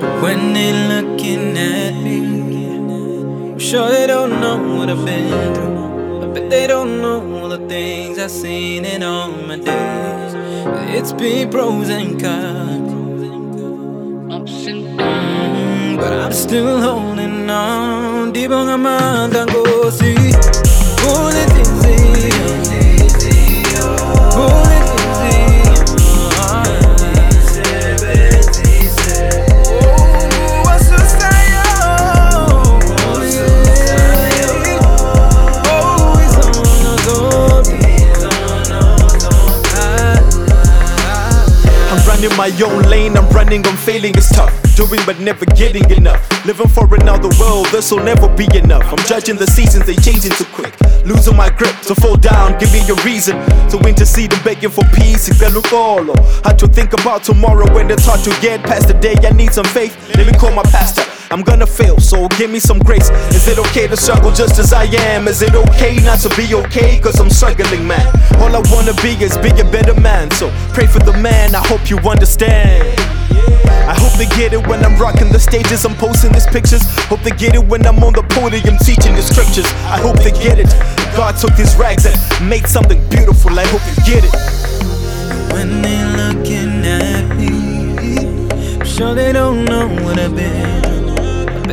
When they looking at me, I'm sure they don't know what I've been through. I bet they don't know all the things I've seen in all my days. It's been pros and cons, Mm, but I'm still holding on. Deep on my mind, I go the my own lane, I'm running, I'm failing, it's tough. Doing but never getting enough. Living for another world, this'll never be enough. I'm judging the seasons, they changing too quick. Losing my grip to fall down, give me a reason to intercede and begging for peace. Had to think about tomorrow when it's hard to get past the day. I need some faith. Let me call my pastor. I'm gonna fail, so give me some grace. Is it okay to struggle just as I am? Is it okay not to be okay? Cause I'm struggling, man. All I wanna be is be a better man. So pray for the man, I hope you understand. I hope they get it when I'm rocking the stages, I'm posting these pictures. Hope they get it when I'm on the podium teaching the scriptures. I hope they get it. God took these rags and made something beautiful. I hope you get it. When they looking at me, I'm sure they don't know what I've been.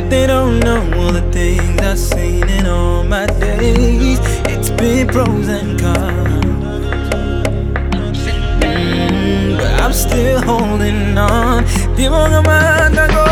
But they don't know all the things I've seen in all my days. It's been pros and cons. Mm, but I'm still holding on. Deep on my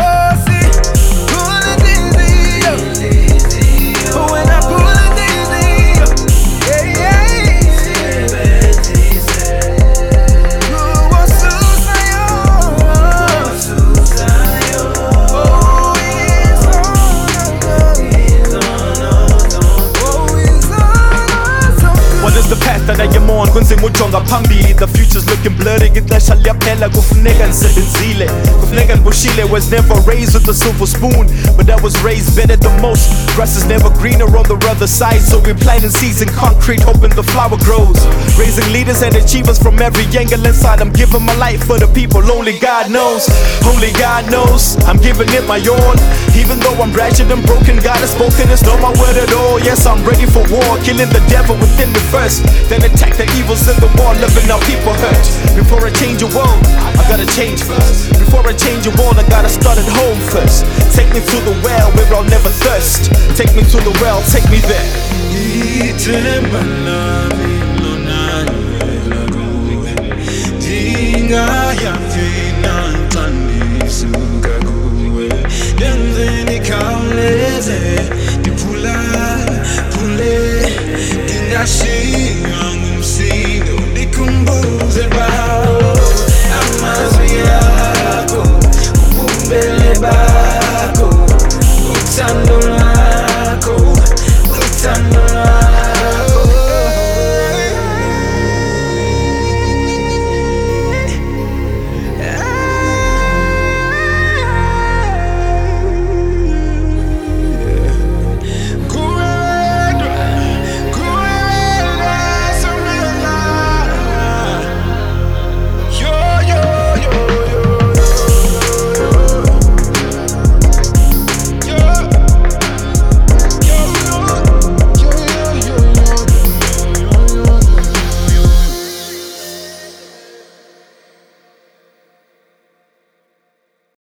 What is the path that I am on? kunzima ujonga phambili The future's looking blurry ixesha liyaphela kufuneka ndisebenzile kufuneka ndibushile was never raised with a silver spoon. But I was raised better than most. Grass is never greener on the other side so we're planting seeds in concrete hoping the flower grows. Raising leaders and achievers from every angle inside I'm giving my life for the people only God knows. Only God knows I'm giving it my all even though I'm wretched and broken God has spoken it's not my word at all. Yes I'm ready for war killing the devil within me first. Then attack the evils in the world living out people hurt. Before I change the world I gotta change first. Before I change the world I gotta start at home first. Take me to the well where I'll never thirst. Take me to the well take me there. Ithemba